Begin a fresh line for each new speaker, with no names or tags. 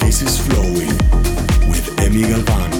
This is Flowing with Emi Galvan.